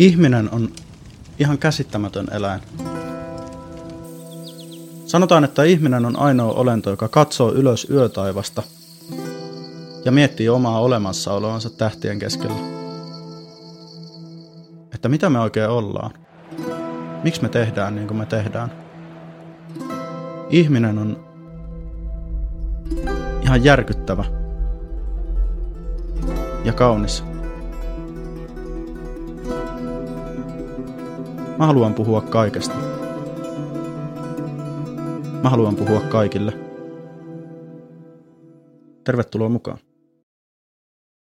Ihminen on ihan käsittämätön eläin. Sanotaan, että ihminen on ainoa olento, joka katsoo ylös yötaivasta ja miettii omaa olemassaoloansa tähtien keskellä. Että mitä me oikein ollaan? Miksi me tehdään niin kuin me tehdään? Ihminen on ihan järkyttävä ja kaunis. Mä haluan puhua kaikesta. Mä haluan puhua kaikille. Tervetuloa mukaan.